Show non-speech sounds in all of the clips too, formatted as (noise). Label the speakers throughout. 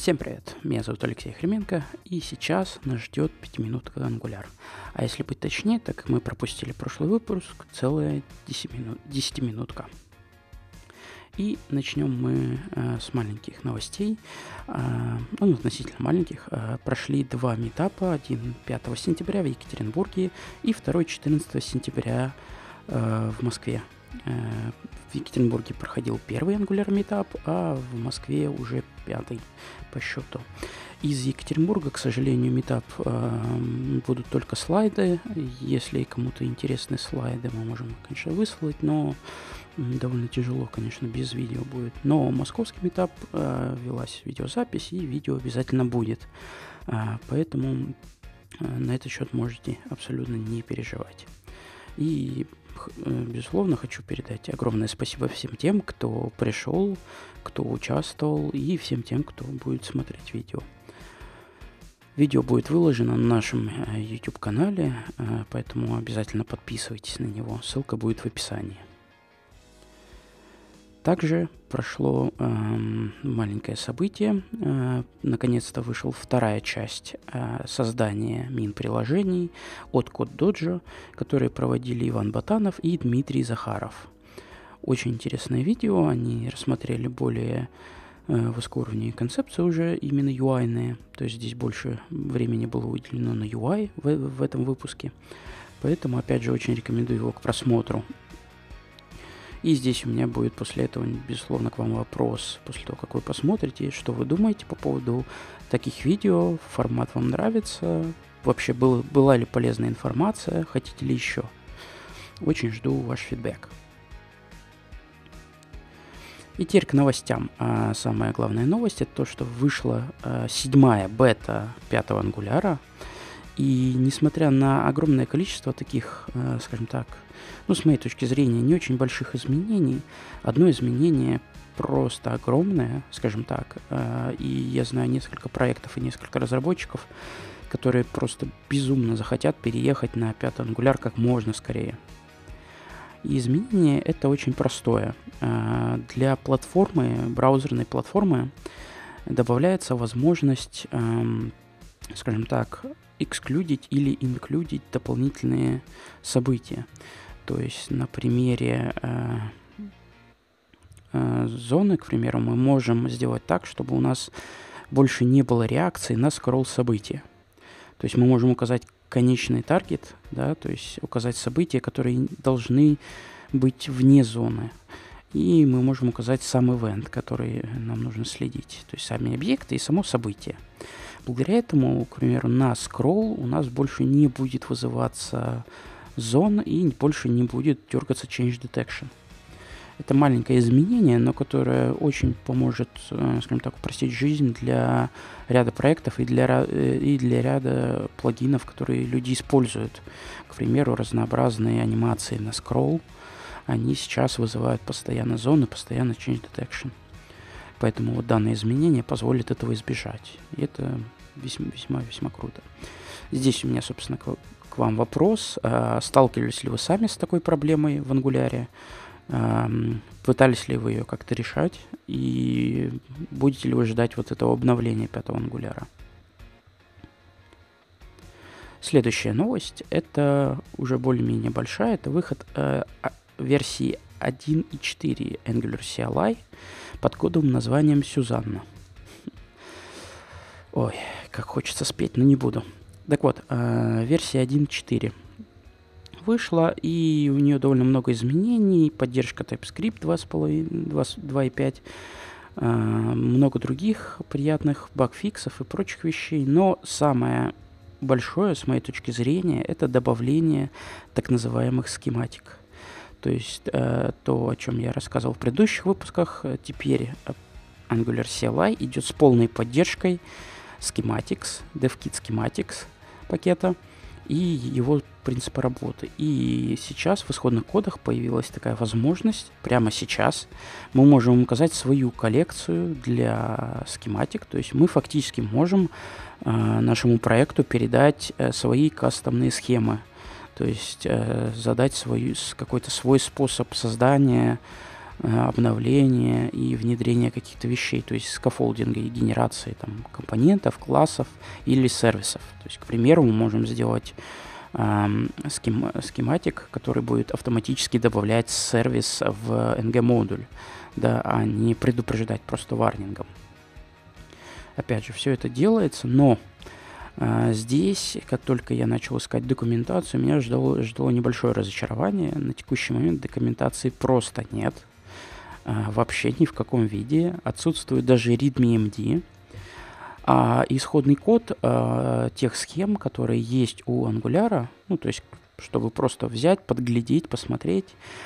Speaker 1: Всем привет, меня зовут Алексей Хременко, и сейчас нас ждет 5-минутка Angular. А если быть точнее, так как мы пропустили прошлый выпуск, целая 10-минутка. И начнем мы э, с маленьких новостей. Э, ну, относительно маленьких. Э, прошли два метапа. Один 5 сентября в Екатеринбурге и второй 14 сентября э, в Москве. Э, в Екатеринбурге проходил первый Angular Meetup, а в Москве уже пятый по счету. Из Екатеринбурга, к сожалению, метап э, будут только слайды. Если кому-то интересны слайды, мы можем, конечно, выслать, но довольно тяжело, конечно, без видео будет. Но московский метап э, велась видеозапись, и видео обязательно будет. Э, поэтому э, на этот счет можете абсолютно не переживать. И безусловно, хочу передать огромное спасибо всем тем, кто пришел, кто участвовал и всем тем, кто будет смотреть видео. Видео будет выложено на нашем э, YouTube-канале, э, поэтому обязательно подписывайтесь на него. Ссылка будет в описании. Также прошло э, маленькое событие. Э, наконец-то вышел вторая часть э, создания мин-приложений от Код которые проводили Иван Батанов и Дмитрий Захаров. Очень интересное видео. Они рассмотрели более э, высокоуровневые концепции уже именно UI-ные. То есть здесь больше времени было выделено на UI в, в этом выпуске. Поэтому, опять же, очень рекомендую его к просмотру. И здесь у меня будет после этого, безусловно, к вам вопрос, после того, как вы посмотрите, что вы думаете по поводу таких видео, формат вам нравится, вообще был, была ли полезная информация, хотите ли еще. Очень жду ваш фидбэк. И теперь к новостям. А самая главная новость это то, что вышла а, седьмая бета пятого ангуляра. И несмотря на огромное количество таких, а, скажем так, ну, с моей точки зрения, не очень больших изменений. Одно изменение просто огромное, скажем так, э, и я знаю несколько проектов и несколько разработчиков, которые просто безумно захотят переехать на пятый ангуляр как можно скорее. И изменение это очень простое. Э, для платформы, браузерной платформы, добавляется возможность, эм, скажем так, эксклюдить или инклюдить дополнительные события. То есть на примере э, э, зоны, к примеру, мы можем сделать так, чтобы у нас больше не было реакции на скролл события. То есть мы можем указать конечный таргет, да, то есть указать события, которые должны быть вне зоны. И мы можем указать сам ивент, который нам нужно следить. То есть сами объекты и само событие. Благодаря этому, к примеру, на скролл у нас больше не будет вызываться зон и больше не будет дергаться Change Detection. Это маленькое изменение, но которое очень поможет, э, скажем так, упростить жизнь для ряда проектов и для, э, и для ряда плагинов, которые люди используют. К примеру, разнообразные анимации на скролл, они сейчас вызывают постоянно зоны, постоянно change detection. Поэтому вот данное изменение позволит этого избежать. И это весьма-весьма круто. Здесь у меня, собственно, к вам вопрос. Э, сталкивались ли вы сами с такой проблемой в ангуляре? Пытались ли вы ее как-то решать? И будете ли вы ждать вот этого обновления пятого ангуляра? Следующая новость, это уже более-менее большая, это выход э, а, версии 1.4 Angular CLI под кодовым названием Сюзанна. (laughs) Ой, как хочется спеть, но не буду. Так вот, э, версия 1.4 вышла, и у нее довольно много изменений, поддержка TypeScript 2.5, э, много других приятных багфиксов и прочих вещей, но самое большое, с моей точки зрения, это добавление так называемых схематик. То есть э, то, о чем я рассказывал в предыдущих выпусках, э, теперь Angular CLI идет с полной поддержкой Schematics, DevKit Schematics, пакета и его принципа работы. И сейчас в исходных кодах появилась такая возможность, прямо сейчас мы можем указать свою коллекцию для схематик, то есть мы фактически можем э, нашему проекту передать э, свои кастомные схемы, то есть э, задать свою, какой-то свой способ создания обновления и внедрения каких-то вещей, то есть скафолдинга и генерации там, компонентов, классов или сервисов. То есть, к примеру, мы можем сделать схем, схематик, который будет автоматически добавлять сервис в ng-модуль, да, а не предупреждать просто варнингом. Опять же, все это делается, но здесь, как только я начал искать документацию, меня ждало, ждало небольшое разочарование. На текущий момент документации просто нет. А, вообще ни в каком виде. Отсутствует даже readme.md. А исходный код а, тех схем, которые есть у Angular, ну, то есть чтобы просто взять, подглядеть, посмотреть.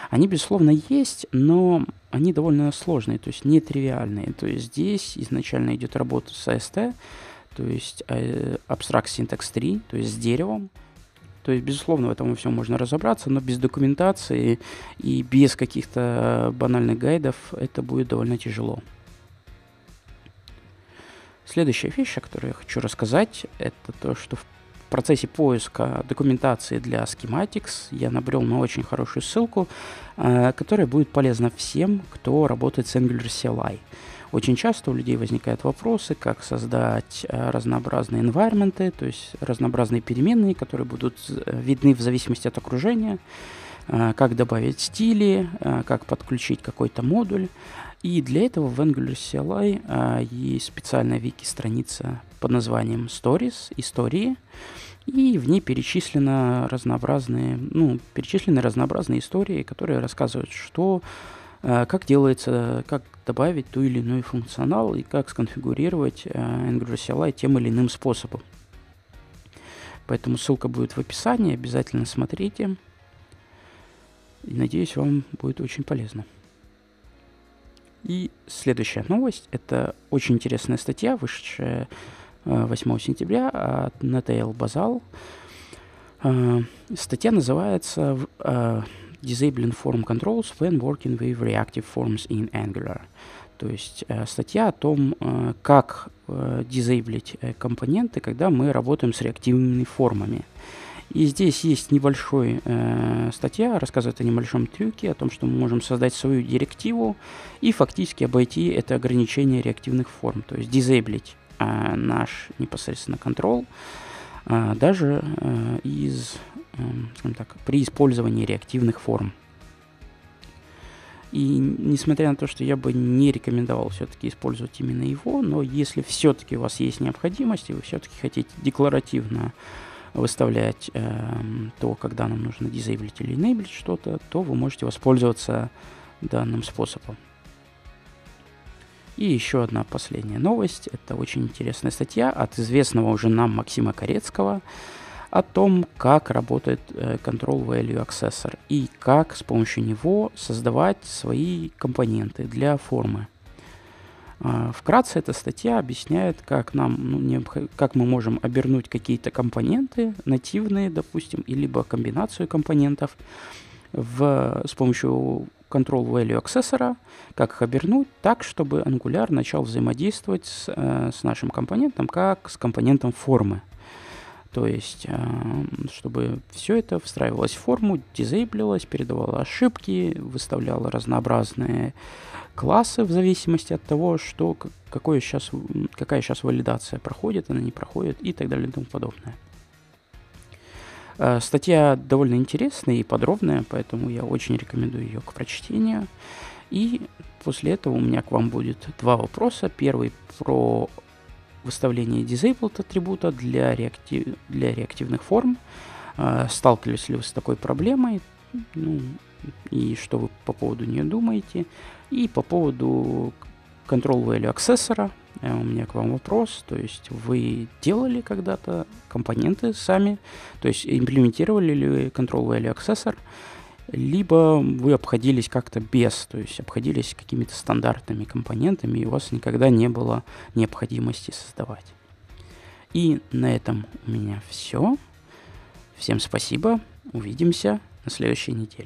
Speaker 1: Они, безусловно, есть, но они довольно сложные, то есть нетривиальные. То есть здесь изначально идет работа с AST, то есть э, Abstract Syntax 3, то есть с деревом. То есть, безусловно, в этом всем можно разобраться, но без документации и без каких-то банальных гайдов это будет довольно тяжело. Следующая вещь, о которой я хочу рассказать, это то, что в процессе поиска документации для Schematics я набрел на очень хорошую ссылку, э, которая будет полезна всем, кто работает с Angular CLI. Очень часто у людей возникают вопросы, как создать э, разнообразные environment, то есть разнообразные переменные, которые будут э, видны в зависимости от окружения, э, как добавить стили, как подключить какой-то модуль. И для этого в Angular CLI есть специальная вики-страница под названием Stories, истории, и в ней перечислены разнообразные, ну, перечислены разнообразные истории, которые рассказывают, что как делается, как добавить ту или иную функционал и как сконфигурировать э, Angular CLI тем или иным способом. Поэтому ссылка будет в описании, обязательно смотрите. И надеюсь, вам будет очень полезно. И следующая новость. Это очень интересная статья, вышедшая 8 э, сентября от Natale Bazal. Статья называется Disabling Form Controls when working with reactive forms in Angular. То есть э, статья о том, э, как дизейблить э, компоненты, когда мы работаем с реактивными формами. И здесь есть небольшая э, статья, рассказывает о небольшом трюке, о том, что мы можем создать свою директиву и фактически обойти это ограничение реактивных форм, то есть дизейблить э, наш непосредственно контроль, э, даже э, из скажем так, при использовании реактивных форм. И несмотря на то, что я бы не рекомендовал все-таки использовать именно его, но если все-таки у вас есть необходимость, и вы все-таки хотите декларативно выставлять э, то, когда нам нужно дизейблить или enable что-то, то вы можете воспользоваться данным способом. И еще одна последняя новость. Это очень интересная статья от известного уже нам Максима Корецкого, о том, как работает э, Control Value Accessor и как с помощью него создавать свои компоненты для формы. А, вкратце эта статья объясняет, как, нам, ну, необх... как мы можем обернуть какие-то компоненты, нативные, допустим, и либо комбинацию компонентов в... с помощью Control Value Accessor, как их обернуть так, чтобы Angular начал взаимодействовать с, э, с нашим компонентом, как с компонентом формы. То есть, эм, чтобы все это встраивалось в форму, дизейблилось, передавало ошибки, выставляло разнообразные классы в зависимости от того, что, какое сейчас, какая сейчас валидация проходит, она не проходит и так далее и тому подобное. Э, статья довольно интересная и подробная, поэтому я очень рекомендую ее к прочтению. И после этого у меня к вам будет два вопроса. Первый про выставление disabled атрибута для, реактив, для реактивных форм. Э, сталкивались ли вы с такой проблемой? Ну, и что вы по поводу нее думаете? И по поводу Control Value Accessor э, у меня к вам вопрос. То есть вы делали когда-то компоненты сами? То есть имплементировали ли вы Control Value Accessor? Либо вы обходились как-то без, то есть обходились какими-то стандартными компонентами, и у вас никогда не было необходимости создавать. И на этом у меня все. Всем спасибо. Увидимся на следующей неделе.